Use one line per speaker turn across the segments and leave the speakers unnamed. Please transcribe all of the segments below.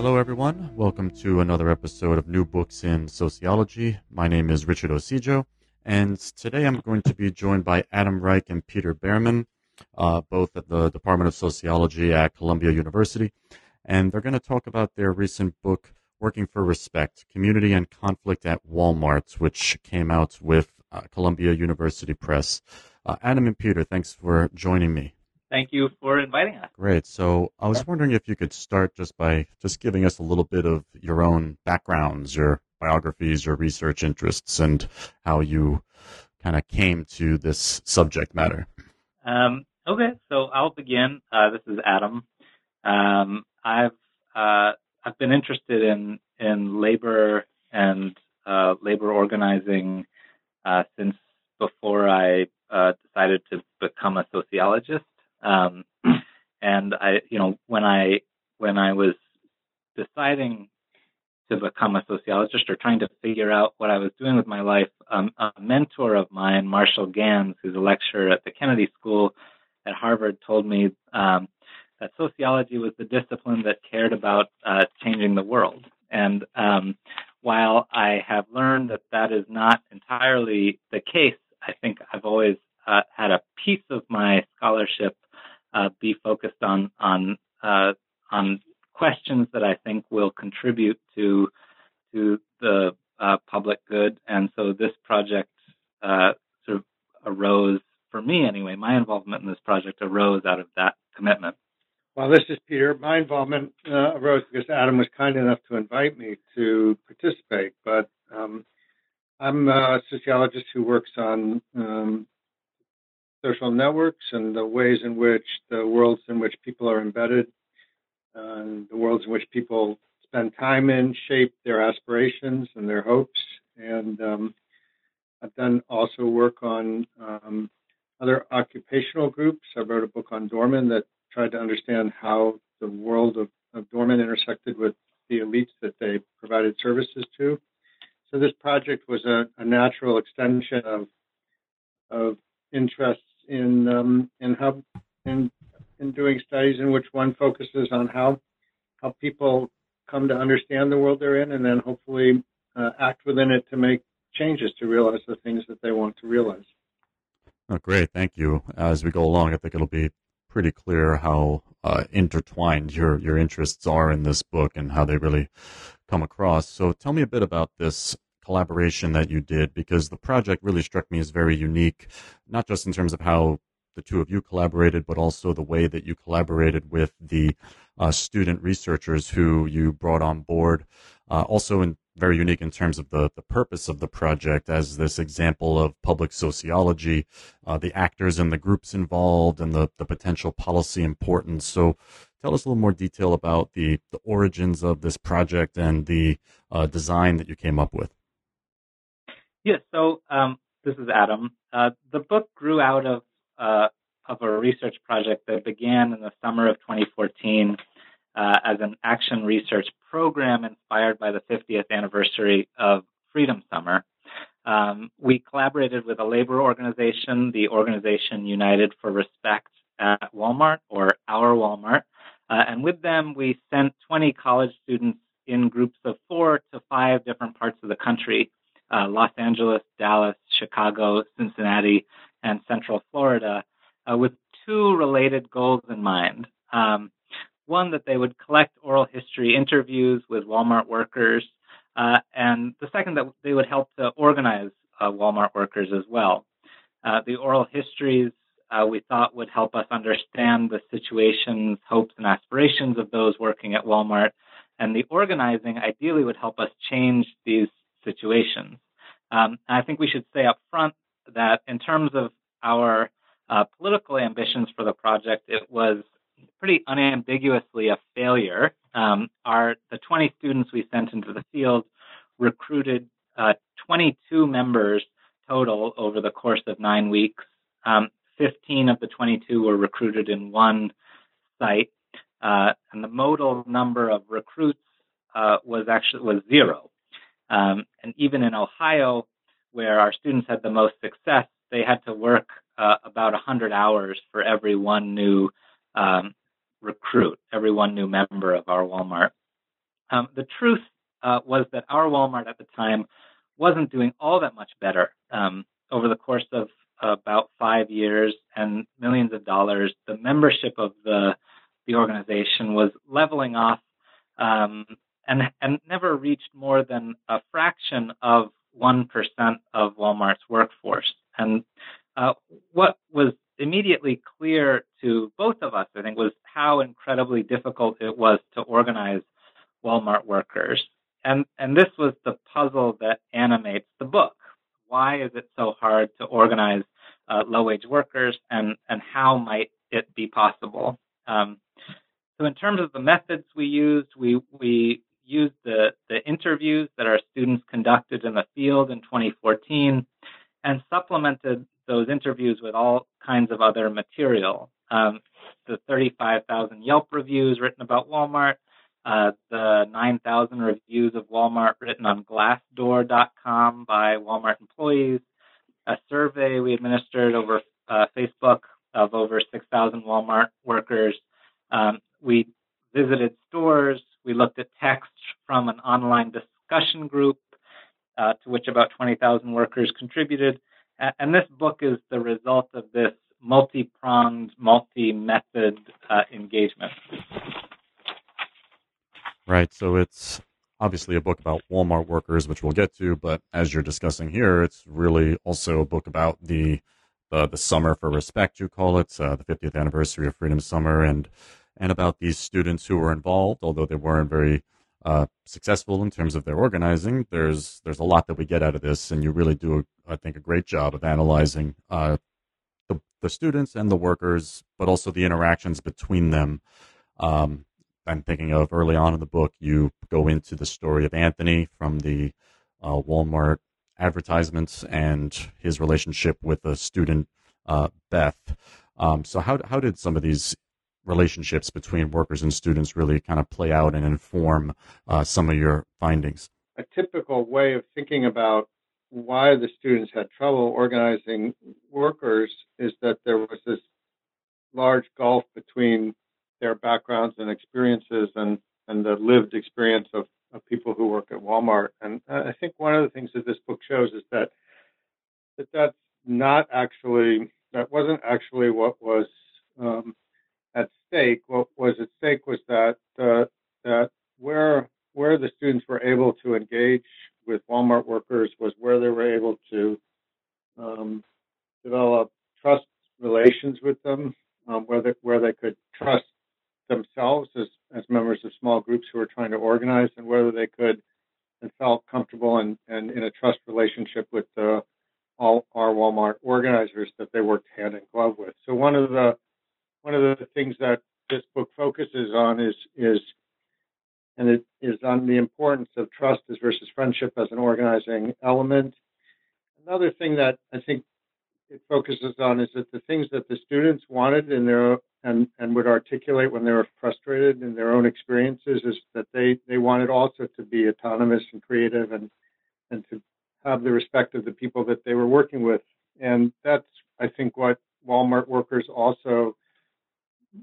Hello, everyone. Welcome to another episode of New Books in Sociology. My name is Richard Ocejo, and today I'm going to be joined by Adam Reich and Peter Bearman, uh, both at the Department of Sociology at Columbia University. And they're going to talk about their recent book, Working for Respect Community and Conflict at Walmart, which came out with uh, Columbia University Press. Uh, Adam and Peter, thanks for joining me.
Thank you for inviting us.
Great. So I was wondering if you could start just by just giving us a little bit of your own backgrounds, your biographies, your research interests, and how you kind of came to this subject matter.
Um, okay, so I'll begin. Uh, this is Adam. Um, I've uh, I've been interested in in labor and uh, labor organizing uh, since before I uh, decided to become a sociologist. Um, and I, you know, when I when I was deciding to become a sociologist or trying to figure out what I was doing with my life, um, a mentor of mine, Marshall Ganz, who's a lecturer at the Kennedy School at Harvard, told me um, that sociology was the discipline that cared about uh, changing the world. And um, while I have learned that that is not entirely the case, I think I've always uh, had a piece of my scholarship uh, be focused on on uh, on questions that I think will contribute to to the uh, public good. And so this project uh, sort of arose for me anyway. My involvement in this project arose out of that commitment.
Well, this is Peter. My involvement uh, arose because Adam was kind enough to invite me to participate. But um, I'm a sociologist who works on um, social networks and the ways in which the worlds in which people are embedded, and the worlds in which people spend time in shape their aspirations and their hopes. And um, I've done also work on um, other occupational groups. I wrote a book on doormen that tried to understand how the world of, of doormen intersected with the elites that they provided services to. So this project was a, a natural extension of of interests in um, in how in in doing studies in which one focuses on how how people come to understand the world they're in, and then hopefully uh, act within it to make changes to realize the things that they want to realize.
Oh, great, thank you. As we go along, I think it'll be pretty clear how uh, intertwined your your interests are in this book and how they really come across. So, tell me a bit about this collaboration that you did because the project really struck me as very unique, not just in terms of how the two of you collaborated, but also the way that you collaborated with the uh, student researchers who you brought on board. Uh, also, in, very unique in terms of the, the purpose of the project as this example of public sociology, uh, the actors and the groups involved, and the, the potential policy importance. So, tell us a little more detail about the, the origins of this project and the uh, design that you came up with.
Yes. So um, this is Adam. Uh, the book grew out of uh, of a research project that began in the summer of 2014 uh, as an action research program inspired by the 50th anniversary of Freedom Summer. Um, we collaborated with a labor organization, the organization United for Respect at Walmart, or Our Walmart. Uh, and with them, we sent 20 college students in groups of four to five different parts of the country uh, Los Angeles, Dallas, Chicago, Cincinnati, and Central Florida, uh, with two related goals in mind. Um, one, that they would collect oral history interviews with Walmart workers, uh, and the second, that they would help to organize uh, Walmart workers as well. Uh, the oral histories uh, we thought would help us understand the situations, hopes, and aspirations of those working at Walmart. And the organizing ideally would help us change these situations. Um, I think we should say up front that in terms of our uh, political ambitions for the project, it was pretty unambiguously a failure. Um, our the 20 students we sent into the field recruited uh, 22 members total over the course of nine weeks. Um, 15 of the 22 were recruited in one site, uh, and the modal number of recruits uh, was actually was zero. Um, and even in Ohio, where our students had the most success, they had to work uh, about 100 hours for every one new um, recruit, every one new member of our Walmart. Um, the truth uh, was that our Walmart at the time wasn't doing all that much better. Um, over the course of about five years and millions of dollars, the membership of the the organization was leveling off um, and and never reached more than a fraction of one percent of Walmart's workforce. And uh, what was immediately clear to both of us, I think, was how incredibly difficult it was to organize Walmart workers. And and this was the puzzle that animates the book. Why is it so hard to organize uh, low wage workers, and and how might it be possible? Um, so in terms of the methods we used, we we used the the interviews that our students conducted in the field in 2014, and supplemented those interviews with all kinds of other material. Um, the 35,000 Yelp reviews written about Walmart, uh, the 9,000 reviews of Walmart written on Glassdoor.com by Walmart employees, a survey we administered over uh, Facebook of over 6,000 Walmart workers. Um, we visited stores. We looked at text from an online discussion group uh, to which about 20,000 workers contributed. And this book is the result of this multi pronged, multi method uh, engagement.
Right. So it's obviously a book about Walmart workers, which we'll get to, but as you're discussing here, it's really also a book about the the, the summer for respect, you call it, uh, the 50th anniversary of Freedom Summer, and and about these students who were involved, although they weren't very uh, successful in terms of their organizing. There's there's a lot that we get out of this, and you really do, I think, a great job of analyzing uh, the the students and the workers, but also the interactions between them. Um, I'm thinking of early on in the book, you go into the story of Anthony from the uh, Walmart advertisements and his relationship with the student uh, Beth. Um, so how how did some of these relationships between workers and students really kind of play out and inform uh, some of your findings?
A typical way of thinking about why the students had trouble organizing workers is that there was this large gulf between their backgrounds and experiences and, and the lived experience of, of people who work at Walmart. And I think one of the things that this book shows is that, that that's not actually, that wasn't actually what was um, stake. What was at stake was that uh, that where where the students were able to engage with Walmart workers was where they were able to um, develop trust relations with them, um, where they, where they could trust themselves as as members of small groups who were trying to organize, and whether they could and felt comfortable and, and in a trust relationship with the all our Walmart organizers that they worked hand in glove with. So one of the of the things that this book focuses on is is and it is on the importance of trust versus friendship as an organizing element. Another thing that I think it focuses on is that the things that the students wanted in their and and would articulate when they were frustrated in their own experiences is that they they wanted also to be autonomous and creative and and to have the respect of the people that they were working with and that's I think what Walmart workers also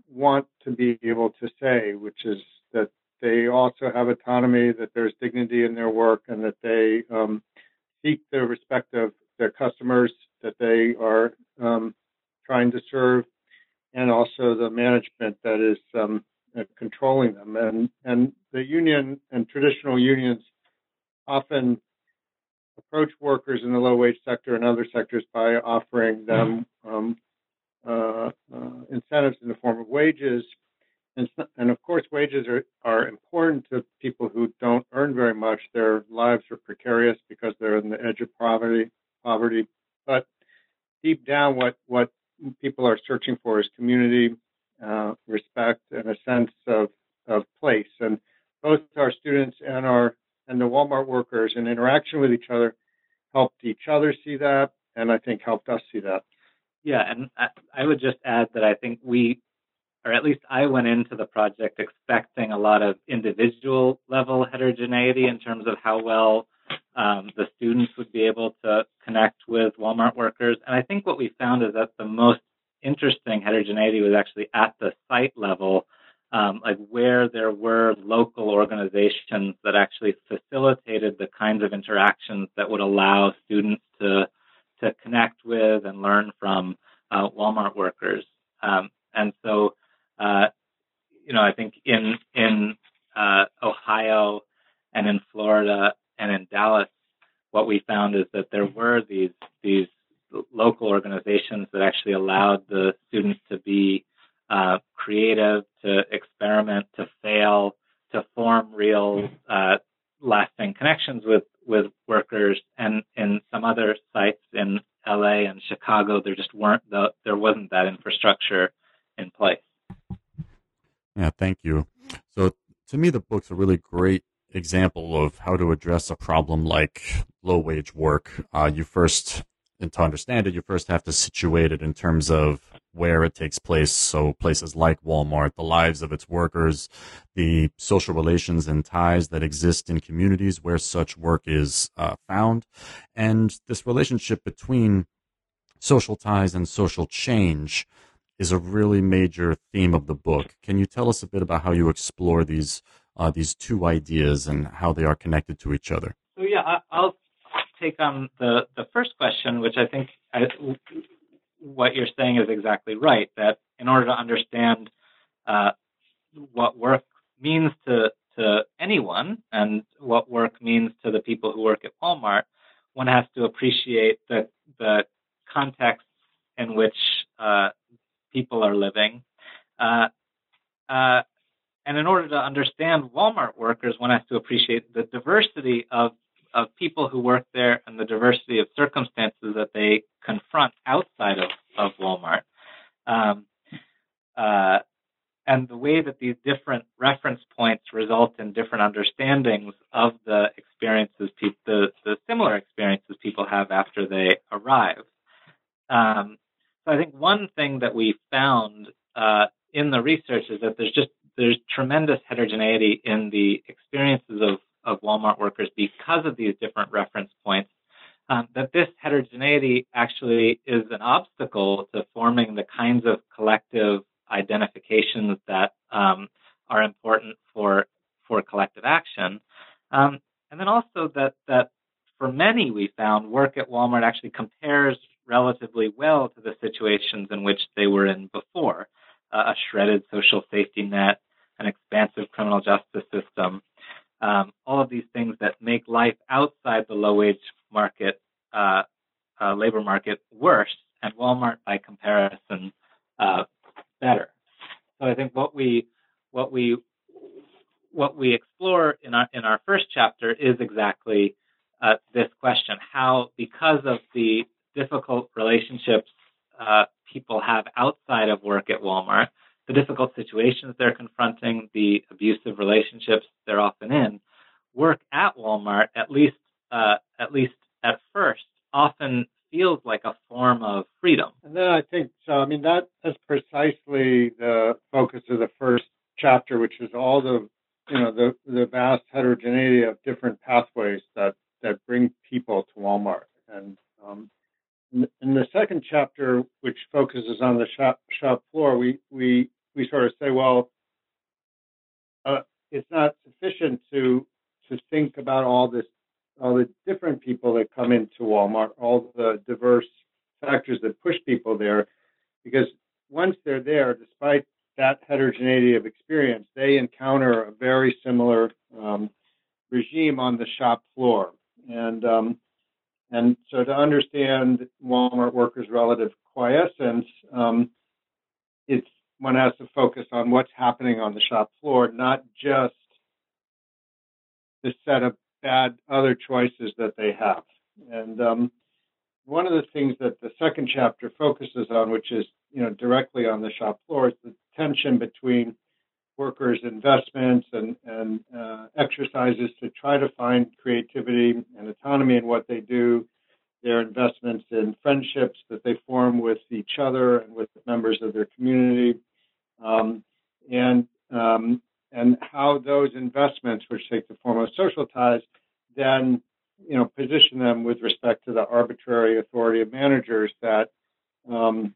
want to be able to say, which is that they also have autonomy, that there's dignity in their work, and that they um, seek the respect of their customers that they are um, trying to serve, and also the management that is um, uh, controlling them. And and the union and traditional unions often approach workers in the low wage sector and other sectors by offering them um, uh, uh, incentives in the form of wages. And, and, of course, wages are, are important to people who don't earn very much. Their lives are precarious because they're on the edge of poverty. Poverty, but deep down, what what people are searching for is community, uh, respect, and a sense of of place. And both our students and our and the Walmart workers in interaction with each other helped each other see that, and I think helped us see that.
Yeah, and I, would just add that I think we, or at least I went into the project expecting a lot of individual level heterogeneity in terms of how well um, the students would be able to connect with Walmart workers. And I think what we found is that the most interesting heterogeneity was actually at the site level, um, like where there were local organizations that actually facilitated the kinds of interactions that would allow students to to connect with and learn from uh, Walmart workers. Um, and so, uh, you know, I think in in uh, Ohio and in Florida and in Dallas, what we found is that there were these these local organizations that actually allowed the students to be uh, creative, to experiment, to fail, to form real uh, lasting connections with with workers. And in some other sites in LA and Chicago, there just weren't the, there wasn't that infrastructure in place.
Yeah, thank you. So to me, the book's a really great example of how to address a problem like low wage work. Uh, you first, and to understand it, you first have to situate it in terms of where it takes place. So places like Walmart, the lives of its workers, the social relations and ties that exist in communities where such work is uh, found, and this relationship between social ties and social change is a really major theme of the book. Can you tell us a bit about how you explore these uh, these two ideas and how they are connected to each other?
So yeah, I, will take on the the first question, which I think I, what you're saying is exactly right. That in order to understand uh, what work means to to anyone and what work means to the people who work at Walmart, one has to appreciate the the context in which uh, people are living. Uh, uh, and in order to understand Walmart workers, one has to appreciate the diversity of, of people who work there and the diversity of circumstances that they confront outside of, of Walmart. Um, uh, and the way that these different reference points result in different understandings of the experiences, pe- the, the similar experiences people have after they arrive. Um, so I think one thing that we found uh, in the research is that there's just there's tremendous heterogeneity in the experiences of, of Walmart workers because of these different reference points. Um, that this heterogeneity actually is an obstacle to forming the kinds of collective identifications that um, are important for for collective action. Um, and then also that that for many we found work at Walmart actually compares relatively well to the situations in which they were in before. Uh, a shredded social safety net, an expansive criminal justice system, um, of these things that make life outside the low wage market, uh, uh, labor market worse, and Walmart by comparison uh, better. So I think what we what we what we explore in our in our first chapter is exactly uh, this question: how, because of the difficult relationships uh, people have outside of work at Walmart, the difficult situations they're confronting, the abusive relationships they're often in, work at Walmart, at least uh, at least at first, often feels like a form of freedom.
And then I think so. I mean that's precisely the focus of the first chapter, which is all the you know the the vast heterogeneity of different pathways that that bring people to Walmart. And um, in, in the second chapter, which focuses on the shop shop floor, we we we sort of say, well, uh, it's not sufficient to to think about all this, all the different people that come into Walmart, all the diverse factors that push people there, because once they're there, despite that heterogeneity of experience, they encounter a very similar um, regime on the shop floor, and um, and so to understand Walmart workers' relative quiescence, um, it's one has to focus on what's happening on the shop floor, not just the set of bad other choices that they have. And um, one of the things that the second chapter focuses on, which is you know directly on the shop floor, is the tension between workers' investments and, and uh, exercises to try to find creativity and autonomy in what they do, their investments in friendships that they form with each other and with members of their community, um, and um, and how those investments, which take the form of social ties, then you know position them with respect to the arbitrary authority of managers that um,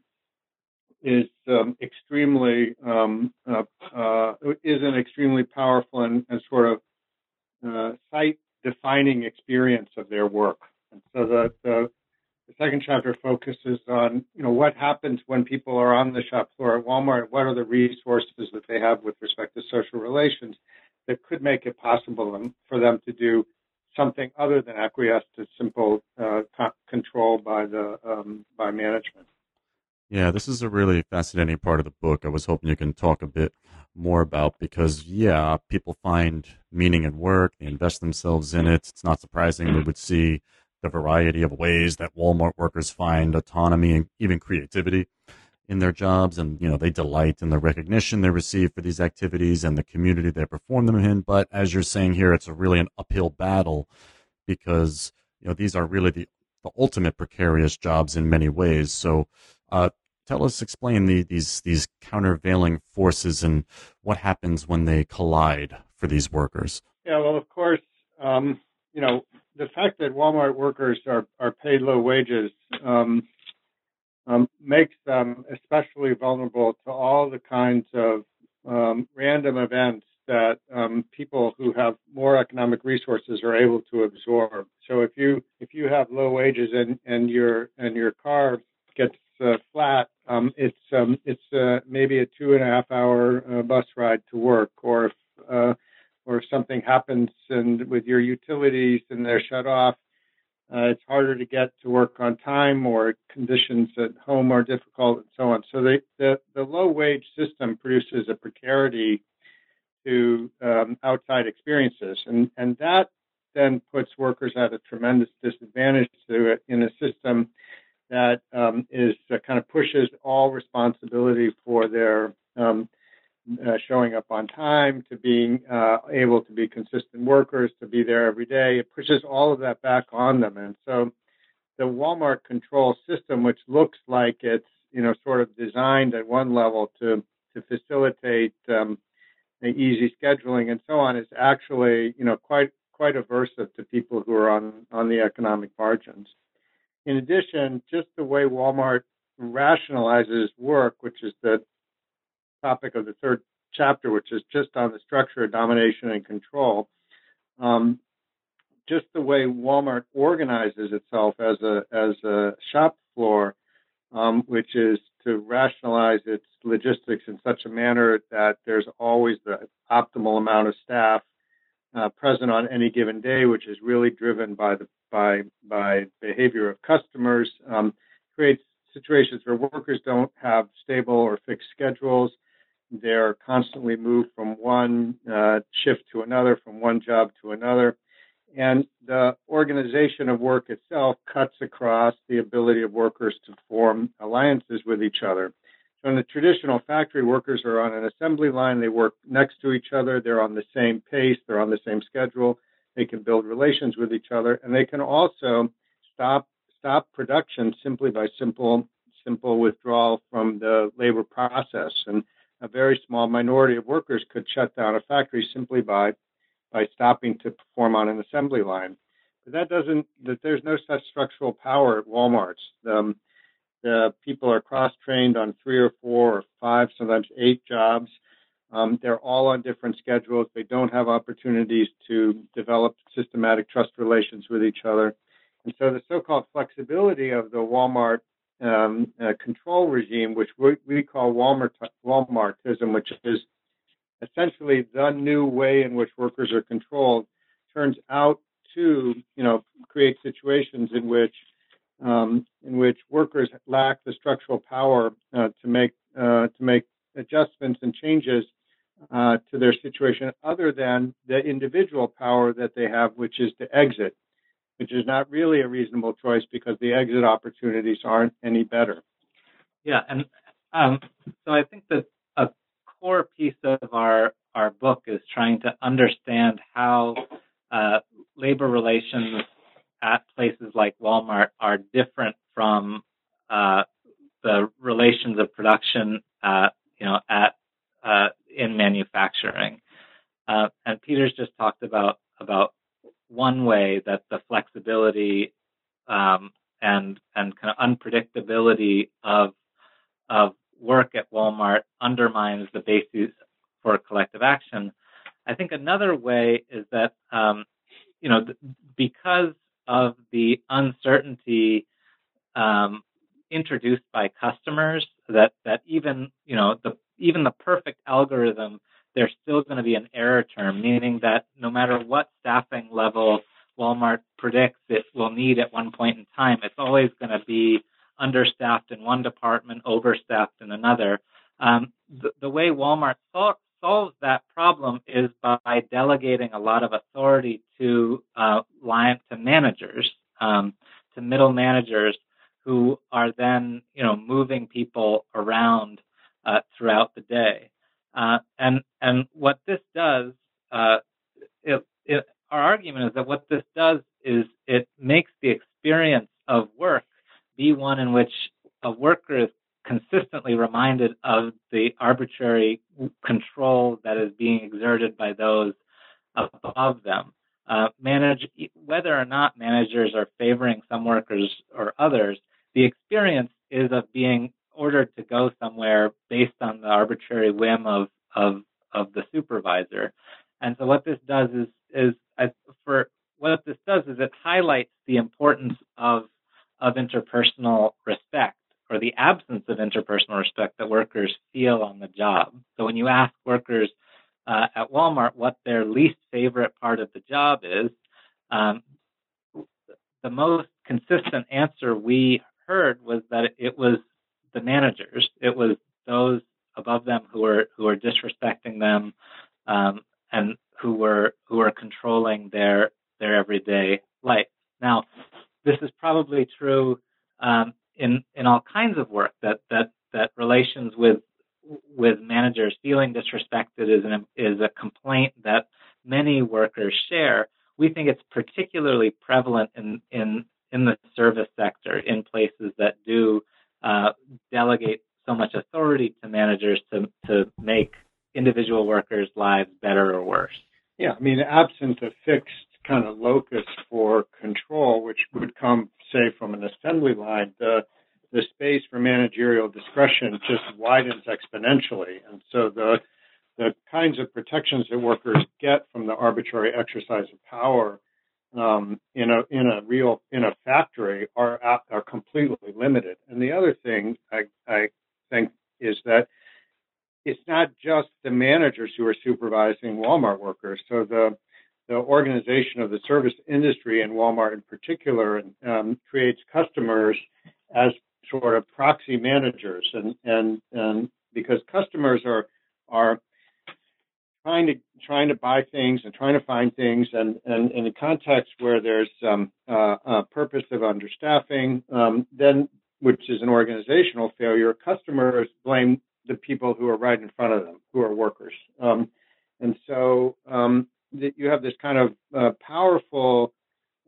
is um, extremely um, uh, uh, is an extremely powerful and, and, sort of uh, site defining experience of their work. And so the, the, the second chapter focuses on you know what happens when people are on the shop floor at Walmart. What are the resources that they have with respect to social relations that could make it possible for them to do something other than acquiesce to simple uh, control by the um, by management.
Yeah, this is a really fascinating part of the book. I was hoping you can talk a bit more about because yeah, people find meaning in work, they invest themselves in it. It's not surprising we would see the variety of ways that Walmart workers find autonomy and even creativity in their jobs and you know they delight in the recognition they receive for these activities and the community they perform them in. But as you're saying here it's a really an uphill battle because you know these are really the, the ultimate precarious jobs in many ways. So uh, tell us explain the, these these countervailing forces and what happens when they collide for these workers.
Yeah well of course um, you know the fact that walmart workers are, are paid low wages um, um, makes them especially vulnerable to all the kinds of um, random events that um, people who have more economic resources are able to absorb. So if you if you have low wages and, and your and your car gets uh, flat, um, it's um, it's uh, maybe a two and a half hour uh, bus ride to work, or if uh, or if something happens and with your utilities and they're shut off, uh, it's harder to get to work on time, or conditions at home are difficult, and so on. So the, the, the low wage system produces a precarity to um, outside experiences, and, and that then puts workers at a tremendous disadvantage to it in a system that um, is uh, kind of pushes all responsibility for their um, uh, showing up on time, to being uh, able to be consistent workers, to be there every day. It pushes all of that back on them. And so the Walmart control system, which looks like it's, you know, sort of designed at one level to, to facilitate um, the easy scheduling and so on, is actually, you know, quite, quite aversive to people who are on, on the economic margins. In addition, just the way Walmart rationalizes work, which is the topic of the third chapter, which is just on the structure of domination and control. Um, just the way Walmart organizes itself as a as a shop floor, um, which is to rationalize its logistics in such a manner that there's always the optimal amount of staff uh, present on any given day, which is really driven by the by by behavior of customers. Um, creates situations where workers don't have stable or fixed schedules. They're constantly moved from one uh, shift to another, from one job to another. And the organization of work itself cuts across the ability of workers to form alliances with each other. So in the traditional factory, workers are on an assembly line. They work next to each other. They're on the same pace. They're on the same schedule. They can build relations with each other, and they can also stop stop production simply by simple simple withdrawal from the labor process. And a very small minority of workers could shut down a factory simply by by stopping to perform on an assembly line. But that doesn't that there's no such structural power at Walmart's. Um, the people are cross trained on three or four or five, sometimes eight jobs. Um, they're all on different schedules. They don't have opportunities to develop systematic trust relations with each other. And so the so-called flexibility of the Walmart um, uh, control regime, which we, we call Walmart, Walmartism, which is essentially the new way in which workers are controlled, turns out to you know create situations in which um, in which workers lack the structural power uh, to make uh, to make adjustments and changes uh, to their situation, other than the individual power that they have, which is to exit which is not really a reasonable choice because the exit opportunities aren't any better.
Yeah, and um, so I think that a core piece of our our book is trying to understand how uh, labor relations at places like Walmart are different from uh, the relations of production, uh, you know, at uh, in manufacturing. Uh, and Peter's just talked about about one way that the flexibility um, and and kind of unpredictability of of work at Walmart undermines the basis for collective action. I think another way is that um, you know because of the uncertainty um, introduced by customers that that even you know the even the perfect algorithm there's still going to be an error term meaning that no matter what staffing level Walmart predicts it will need at one point in time it's always going to be understaffed in one department overstaffed in another um, the, the, way Walmart sol- solves that problem is by delegating a lot of authority to uh, line to managers um, to middle managers who are then, you know, moving people around uh, throughout the day. Uh, and and what this does, uh, it, it, our argument is that what this does is it makes the experience of work be one in which a worker is consistently reminded of the arbitrary control that is being exerted by those above them. Uh, manage whether or not managers are favoring some workers or others, the experience is of being ordered to go somewhere based on the arbitrary whim of of of the supervisor. And so what this does is is for what this does is it highlights the importance of of interpersonal respect or the absence of interpersonal respect that workers feel on the job. So when you ask workers uh, at Walmart what their least favorite part of the job is, um, the most consistent answer we heard was that it was the managers. It was those above them who were who were disrespecting them um, and who were who were controlling their their everyday life. Now, this is probably true um, in in all kinds of work that that that relations with with managers feeling disrespected is an is a complaint that many workers share. We think it's particularly prevalent in in in the service sector in places that do uh, delegate so much authority to managers to to make individual workers' lives better or worse.
Yeah, I mean, absent a fixed kind of locus for control, which would come, say, from an assembly line, the the space for managerial discretion just widens exponentially, and so the the kinds of protections that workers get from the arbitrary exercise of power um, in a in a real in a factory are are completely limited. And the other thing I, I think is that it's not just the managers who are supervising Walmart workers. So the the organization of the service industry and Walmart in particular um, creates customers as sort of proxy managers, and and and because customers are are trying to trying to buy things and trying to find things, and, and in a context where there's um, uh, a purpose of understaffing, um, then which is an organizational failure, customers blame the people who are right in front of them, who are workers, um, and so um, that you have this kind of uh, powerful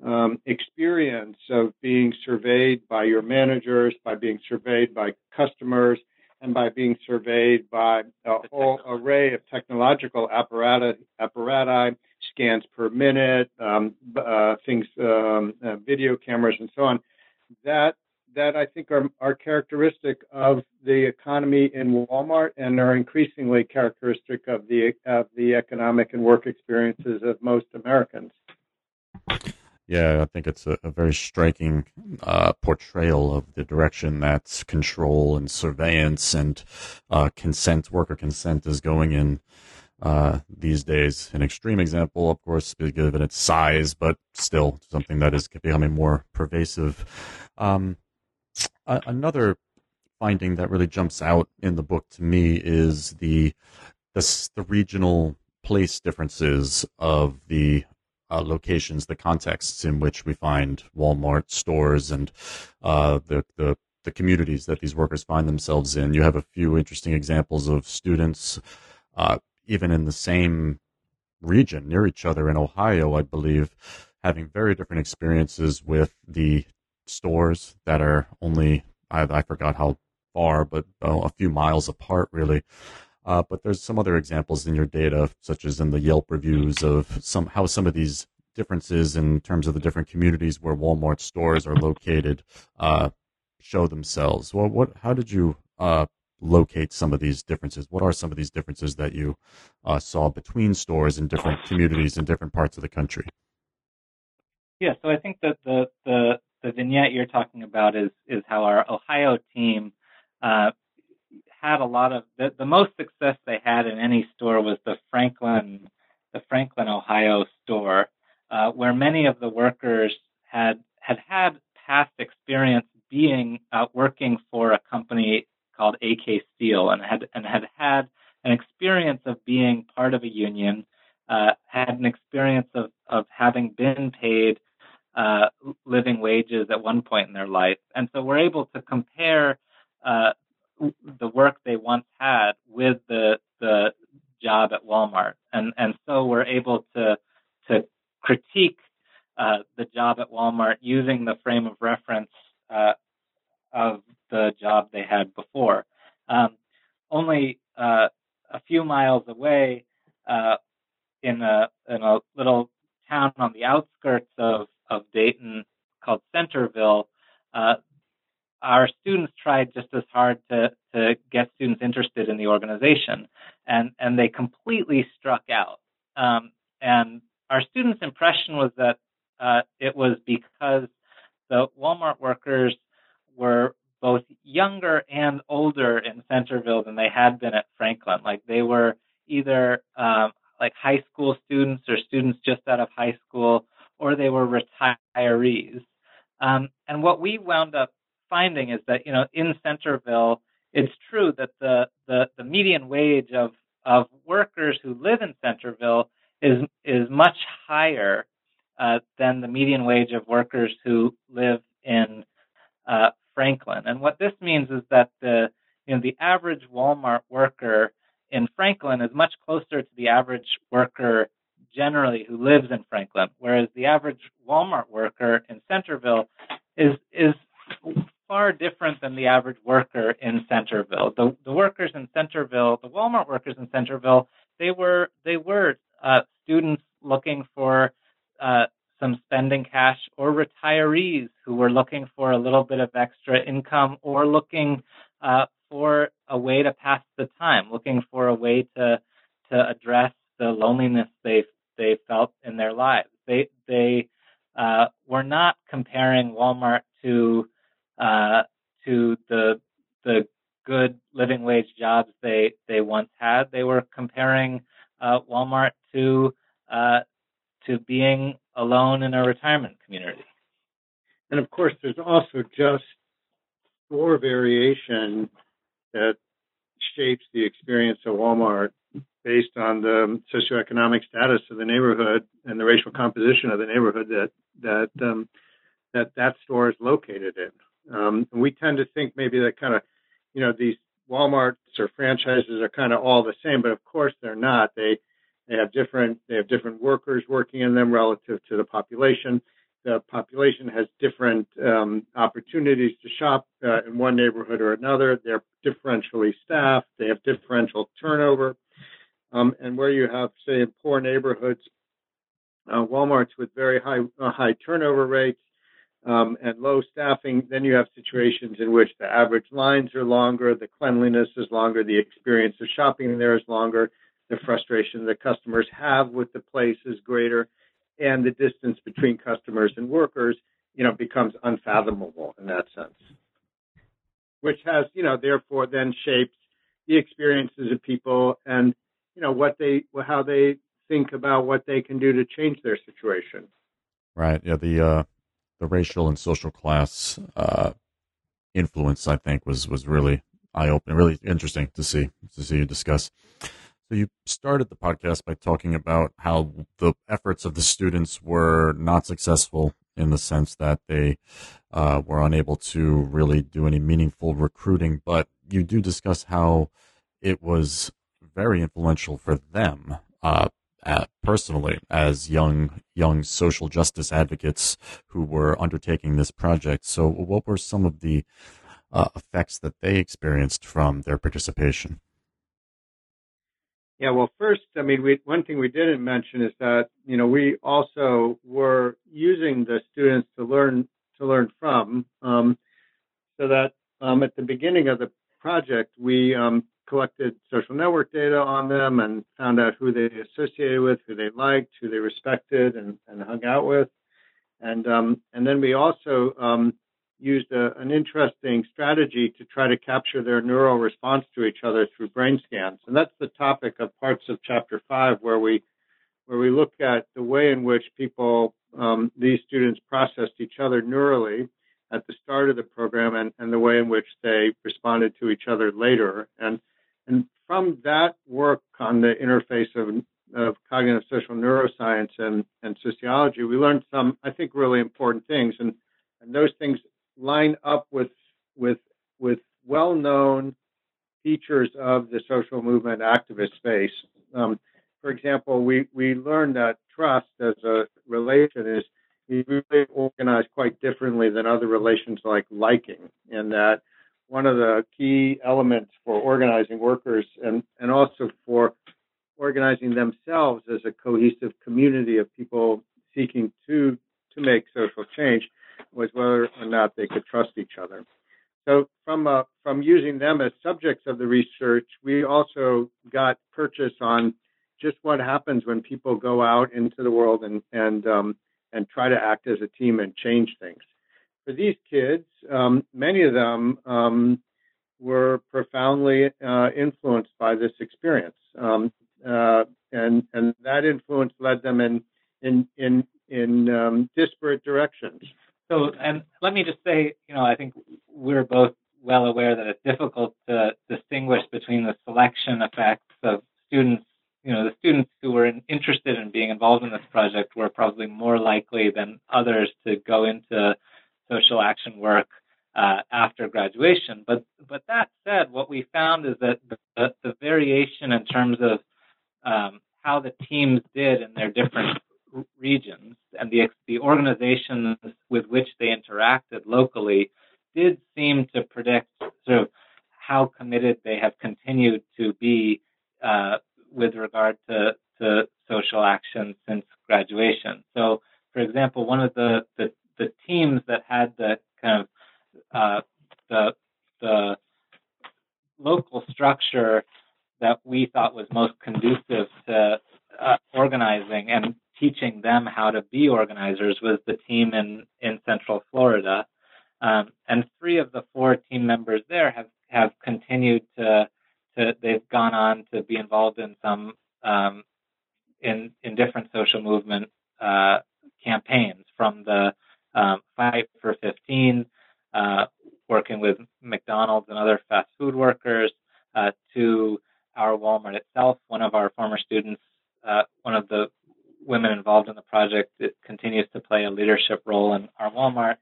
um, experience of being surveyed by your managers, by being surveyed by customers, and by being surveyed by a whole array of technological apparatus, apparati, scans per minute, um, uh, things, um, uh, video cameras, and so on. That that I think are, are characteristic of the economy in Walmart and are increasingly characteristic of the of the economic and work experiences of most Americans.
Yeah, I think it's a, a very striking uh, portrayal of the direction that control and surveillance and uh, consent, worker consent, is going in uh, these days. An extreme example, of course, given its size, but still something that is becoming more pervasive. Um, another finding that really jumps out in the book to me is the the, the regional place differences of the uh, locations, the contexts in which we find Walmart stores and uh, the, the the communities that these workers find themselves in. You have a few interesting examples of students, uh, even in the same region near each other in Ohio, I believe, having very different experiences with the stores that are only I, I forgot how far, but uh, a few miles apart, really. Uh, but there's some other examples in your data, such as in the Yelp reviews of some how some of these differences in terms of the different communities where Walmart stores are located uh, show themselves. Well, what how did you uh, locate some of these differences. What are some of these differences that you uh, saw between stores in different communities in different parts of the country?
Yeah, so I think that the the, the vignette you're talking about is is how our Ohio team uh, had a lot of the, the most success they had in any store was the Franklin the Franklin Ohio store, uh, where many of the workers had had had past experience being uh, working for a company called AK Steel and had and had had an experience of being part of a union, uh, had an experience of of having been paid uh, living wages at one point in their life, and so we're able to compare uh, the work they once had with the the job at Walmart, and and so we're able to to critique uh, the job at Walmart using the frame of reference uh, of the job they had before. Um, only uh, a few miles away, uh, in a in a little town on the outskirts of of Dayton called Centerville, uh, our students tried just as hard to, to get students interested in the organization, and, and they completely struck out. Um, and our students' impression was that uh, it was because the Walmart workers were both younger and older in Centerville than they had been at Franklin. Like they were either um, like high school students or students just out of high school, or they were retirees. Um, and what we wound up finding is that you know in Centerville, it's true that the the, the median wage of of workers who live in Centerville is is much higher uh, than the median wage of workers who live in uh, Franklin. And what this means is that the you know the average Walmart worker in Franklin is much closer to the average worker generally who lives in Franklin, whereas the average Walmart worker in Centerville is is far different than the average worker in Centerville. The, the workers in Centerville, the Walmart workers in Centerville, they were they were uh, students looking for uh, some spending cash, or retirees who were looking for a little bit of extra income, or looking uh, for a way to pass the time, looking for a way to to address the loneliness they they felt in their lives. They they uh, were not comparing Walmart to uh, to the the good living wage jobs they they once had. They were comparing uh, Walmart to uh, to being alone in a retirement community.
And of course, there's also just store variation that shapes the experience of Walmart based on the socioeconomic status of the neighborhood and the racial composition of the neighborhood that that um, that that store is located in. Um, and we tend to think maybe that kind of, you know, these Walmarts or franchises are kind of all the same, but of course they're not. They they have different workers working in them relative to the population. The population has different um, opportunities to shop uh, in one neighborhood or another. They're differentially staffed. They have differential turnover. Um, and where you have, say, in poor neighborhoods, uh, WalMarts with very high uh, high turnover rates um, and low staffing, then you have situations in which the average lines are longer, the cleanliness is longer, the experience of shopping there is longer, the frustration that customers have with the place is greater, and the distance between customers and workers, you know, becomes unfathomable in that sense. Which has, you know, therefore then shapes the experiences of people and, you know, what they, how they think about what they can do to change their situation.
Right. Yeah. The uh, the racial and social class uh, influence, I think, was was really eye opening, really interesting to see to see you discuss. So you started the podcast by talking about how the efforts of the students were not successful in the sense that they uh, were unable to really do any meaningful recruiting, but you do discuss how it was very influential for them uh, uh, personally as young young social justice advocates who were undertaking this project. So, what were some of the uh, effects that they experienced from their participation?
Yeah, well, first, I mean, we, one thing we didn't mention is that you know we also were using the students to learn to learn from, um, so that um, at the beginning of the project, we um, collected social network data on them and found out who they associated with, who they liked, who they respected, and, and hung out with. And um, and then we also um, used a, an interesting strategy to try to capture their neural response to each other through brain scans. And that's the topic of parts of chapter five, where we where we look at the way in which people, um, these students, processed each other neurally at the start of the program, and, and the way in which they responded to each other later. And and from that work on the interface of, of cognitive social neuroscience and, and sociology, we learned some, I think, really important things. And, and those things line up with, with, with well known features of the social movement activist space. Um, for example, we, we learned that trust as a relation is really organized quite differently than other relations like liking, and that one of the key elements for organizing workers and, and also for organizing themselves as a cohesive community of people seeking to to make social change was whether or not they could trust each other. So from uh, from using them as subjects of the research, we also got purchase on just what happens when people go out into the world and and um, and try to act as a team and change things for these kids, um, many of them um, were profoundly uh, influenced by this experience, um, uh, and and that influence led them in in in in um, disparate directions.
So, and let me just say, you know, I think we're both well aware that it's difficult to distinguish between the selection effects of students. You know, the students who were in, interested in being involved in this project were probably more likely than others to go into social action work uh, after graduation. But but that said, what we found is that the, the variation in terms of um, how the teams did in their different regions and the the organizations with which they interacted locally did seem to predict sort of how committed they have continued to be uh, with regard to, to social action since graduation. So, for example, one of the, the the teams that had the kind of uh, the the local structure that we thought was most conducive to uh, organizing and teaching them how to be organizers was the team in in Central Florida, um, and three of the four team members there have have continued to to they've gone on to be involved in some um, in in different social movement uh, campaigns from the um, Fight for 15, uh, working with McDonald's and other fast food workers, uh, to our Walmart itself. One of our former students, uh, one of the women involved in the project, it continues to play a leadership role in our Walmart.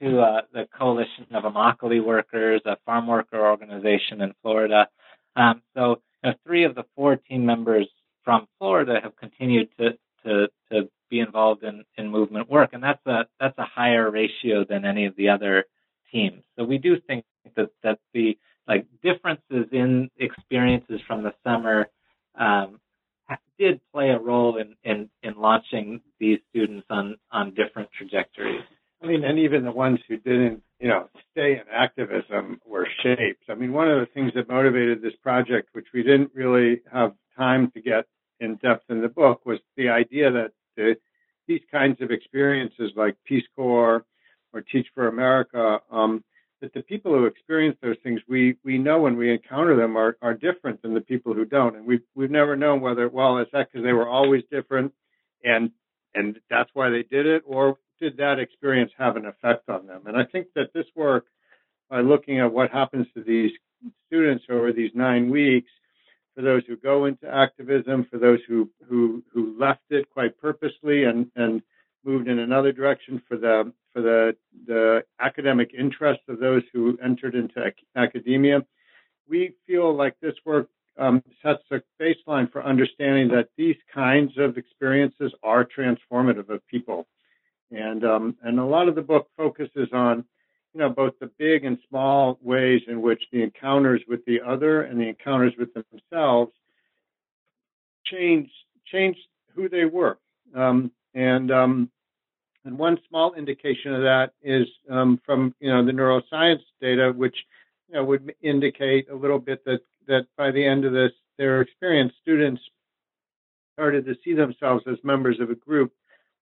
To uh, the Coalition of Immokalee Workers, a farm worker organization in Florida. Um, so, you know, three of the four team members from Florida have continued to to, to be involved in, in movement work, and that's a that's a higher ratio than any of the other teams. So we do think that that the like differences in experiences from the summer um, did play a role in, in in launching these students on on different trajectories.
I mean, and even the ones who didn't, you know, stay in activism were shaped. I mean, one of the things that motivated this project, which we didn't really have time to get in depth in the book, was the idea that the, these kinds of experiences like Peace Corps or Teach for America, um, that the people who experience those things, we, we know when we encounter them are, are different than the people who don't. And we've, we've never known whether, well, is that because they were always different and, and that's why they did it? Or did that experience have an effect on them? And I think that this work, by looking at what happens to these students over these nine weeks, for those who go into activism, for those who who who left it quite purposely and and moved in another direction, for the for the the academic interest of those who entered into ac- academia. We feel like this work um, sets a baseline for understanding that these kinds of experiences are transformative of people, and um, and a lot of the book focuses on you know, both the big and small ways in which the encounters with the other and the encounters with themselves changed changed who they were. Um, and um, and one small indication of that is um, from you know the neuroscience data, which you know, would indicate a little bit that that by the end of this, their experience, students started to see themselves as members of a group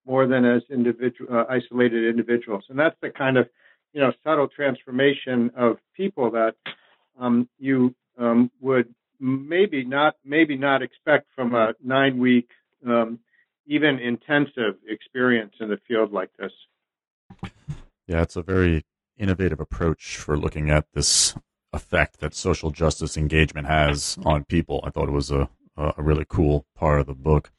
more than as individual, uh, isolated individuals, and that's the kind of you know subtle transformation of people that um, you um, would maybe not maybe not expect from a nine week um, even intensive experience in the field like this.
Yeah, it's a very innovative approach for looking at this effect that social justice engagement has on people. I thought it was a, a really cool part of the book.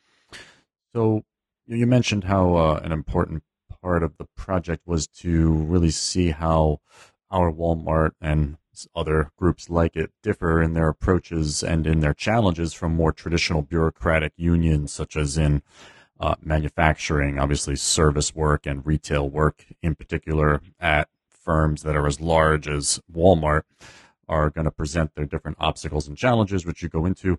So you mentioned how uh, an important part of the project was to really see how our Walmart and other groups like it differ in their approaches and in their challenges from more traditional bureaucratic unions, such as in uh, manufacturing, obviously service work and retail work in particular at firms that are as large as Walmart are going to present their different obstacles and challenges, which you go into.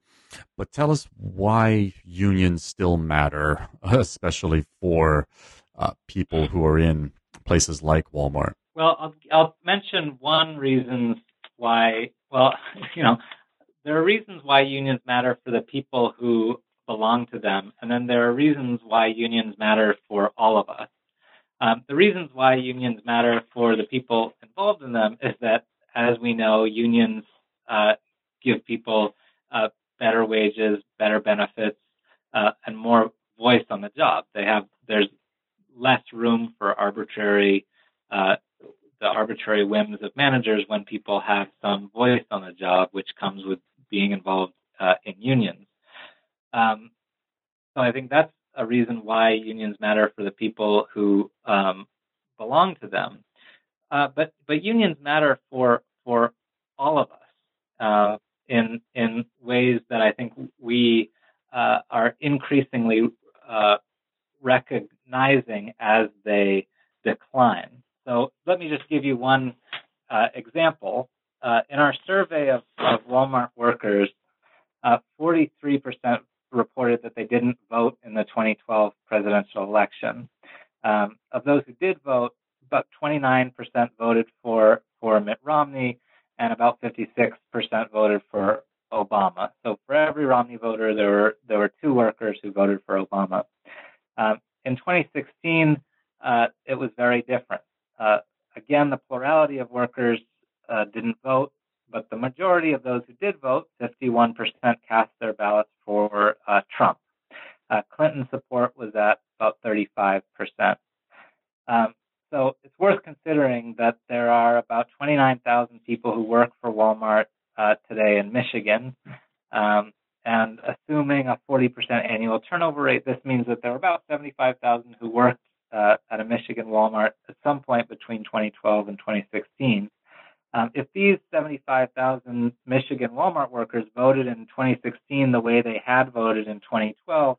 But tell us why unions still matter, especially for uh, people who are in places like Walmart.
Well, I'll, I'll mention one reason why. Well, you know, there are reasons why unions matter for the people who belong to them, and then there are reasons why unions matter for all of us. Um, the reasons why unions matter for the people involved in them is that, as we know, unions uh, give people uh, better wages, better benefits, uh, and more voice on the job. They have there's less room for arbitrary uh, the arbitrary whims of managers when people have some voice on the job, which comes with being involved uh, in unions. Um, so I think that's a reason why unions matter for the people who um, belong to them. Uh, but but unions matter for for all of us uh, in in ways that I think we uh, are increasingly uh, recognizing as they decline. So let me just give you one uh, example. Uh, in our survey of, of Walmart workers, 43% reported that they didn't vote in the 2012 presidential election. Um, of those who did vote, about 29% voted for, for Mitt Romney, and about 56% voted for Obama. So for every Romney voter, there were there were two workers who voted for Obama. Um, in 2016, uh, it was very different. Uh, again, the plurality of workers uh, didn't vote, but the majority of those who did vote, 51%, cast their ballots for uh, Trump. Uh, Clinton support was at about 35%. Um, so it's worth considering that there are about 29,000 people who work for Walmart uh, today in Michigan. Um, and assuming a 40% annual turnover rate, this means that there are about 75,000 who worked uh, at a Michigan Walmart at some point between 2012 and 2016. Um, if these 75,000 Michigan Walmart workers voted in 2016 the way they had voted in 2012,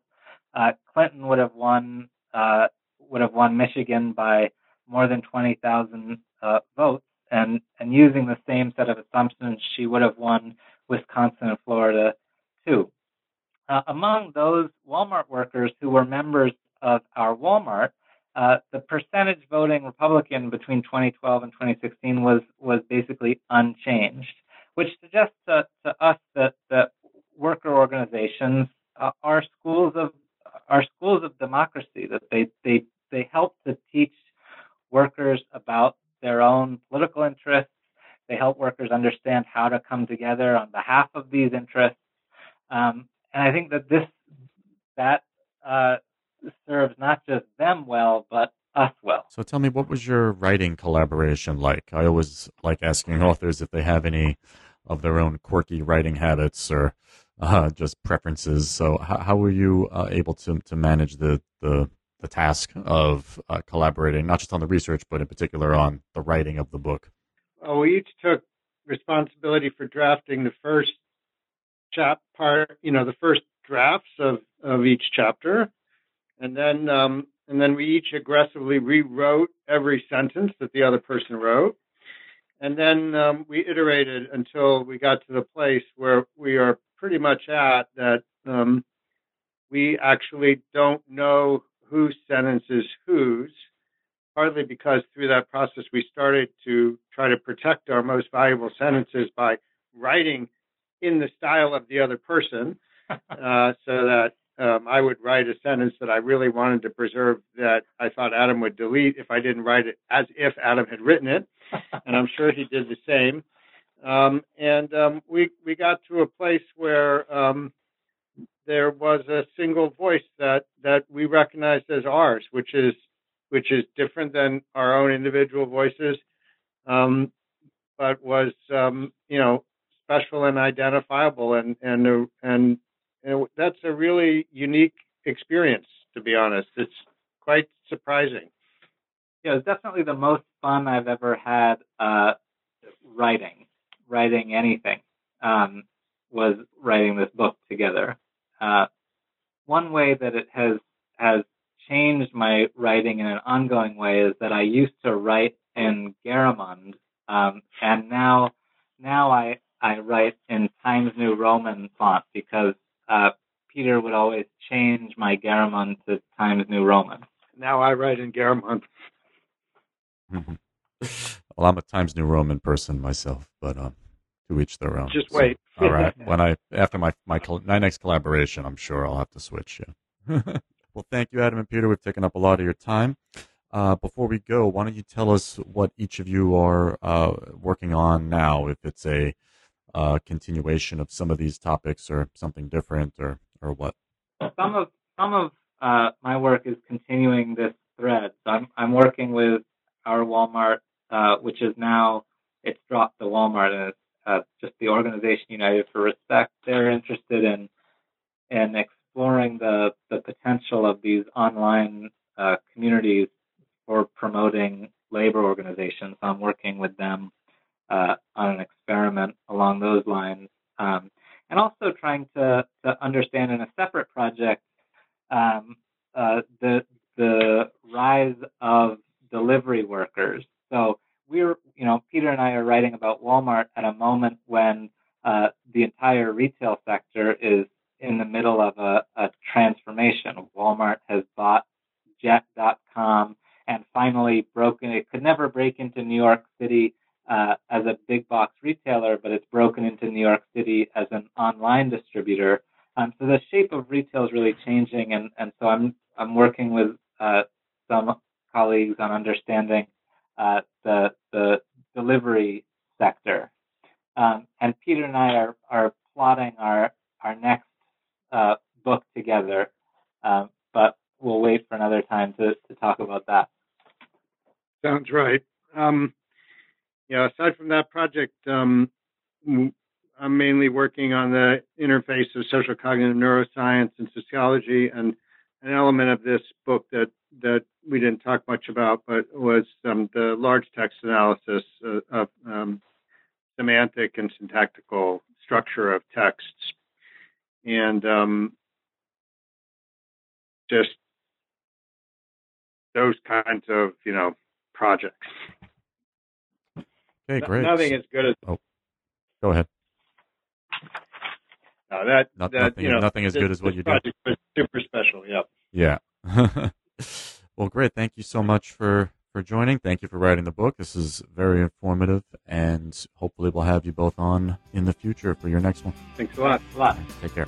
uh, Clinton would have won uh, would have won Michigan by more than 20,000 uh, votes, and and using the same set of assumptions, she would have won Wisconsin and Florida too. Uh, among those Walmart workers who were members of our Walmart, uh, the percentage voting Republican between 2012 and 2016 was was basically unchanged, which suggests to, to us that that worker organizations uh, are schools of are schools of democracy. That they they they help to teach workers about their own political interests. They help workers understand how to come together on behalf of these interests. Um, and I think that this that uh, serves not just them well, but us well.
So tell me, what was your writing collaboration like? I always like asking authors if they have any of their own quirky writing habits or uh, just preferences. So how, how were you uh, able to, to manage the, the, the task of uh, collaborating, not just on the research, but in particular on the writing of the book?
Well, we each took responsibility for drafting the first chap part, you know, the first drafts of, of each chapter and then um, and then we each aggressively rewrote every sentence that the other person wrote, and then um, we iterated until we got to the place where we are pretty much at that um, we actually don't know whose sentence is whose, partly because through that process we started to try to protect our most valuable sentences by writing in the style of the other person, uh, so that um, I would write a sentence that I really wanted to preserve that I thought Adam would delete if I didn't write it as if Adam had written it, and I'm sure he did the same. Um, and um, we we got to a place where um, there was a single voice that that we recognized as ours, which is which is different than our own individual voices, um, but was um, you know special and identifiable, and and and, and that's a really unique experience. To be honest, it's quite surprising.
Yeah, it's definitely the most fun I've ever had uh, writing, writing anything. Um, was writing this book together. Uh, one way that it has has changed my writing in an ongoing way is that I used to write in Garamond, um, and now now I I write in Times New Roman font because uh, Peter would always change my Garamond to Times New Roman.
Now I write in Garamond.
well, I'm a Times New Roman person myself, but um, to each their own.
Just wait.
So, all right. when I after my my my next collaboration, I'm sure I'll have to switch. Yeah. well, thank you, Adam and Peter. We've taken up a lot of your time. Uh, before we go, why don't you tell us what each of you are uh, working on now? If it's a uh, continuation of some of these topics, or something different, or or what?
Some of some of uh, my work is continuing this thread. So I'm I'm working with our Walmart, uh, which is now it's dropped the Walmart and it's uh, just the organization United for Respect. They're interested in in exploring the the potential of these online uh, communities for promoting labor organizations. I'm working with them uh, on an experiment along those lines, um, and also trying to to understand in a separate project um, uh, the the rise of delivery workers. So we're, you know, Peter and I are writing about Walmart at a moment when uh, the entire retail sector is in the middle of a, a transformation. Walmart has bought Jet.com and finally broken. It could never break into New York City uh, as a big box retailer, but it's broken into New York City as an online distributor. Um, so the shape of retail is really changing, and, and so I'm I'm working with uh, some colleagues on understanding uh, the the delivery sector. Um, and Peter and I are, are plotting our our next uh, book together, um, but we'll wait for another time to, to talk about that.
Sounds right. Um, yeah, aside from that project, um, I'm mainly working on the interface of social cognitive neuroscience and sociology, and an element of this book that that we didn't talk much about, but was um, the large text analysis uh, of um, semantic and syntactical structure of texts, and um, just those kinds of you know projects.
Okay, great.
Nothing as good as.
Oh, go ahead.
No, that,
Not,
that
nothing,
you know,
nothing as
this,
good as what you do.
super special. Yeah.
Yeah. well, great. Thank you so much for for joining. Thank you for writing the book. This is very informative, and hopefully, we'll have you both on in the future for your next one.
Thanks a lot.
A lot.
Take care.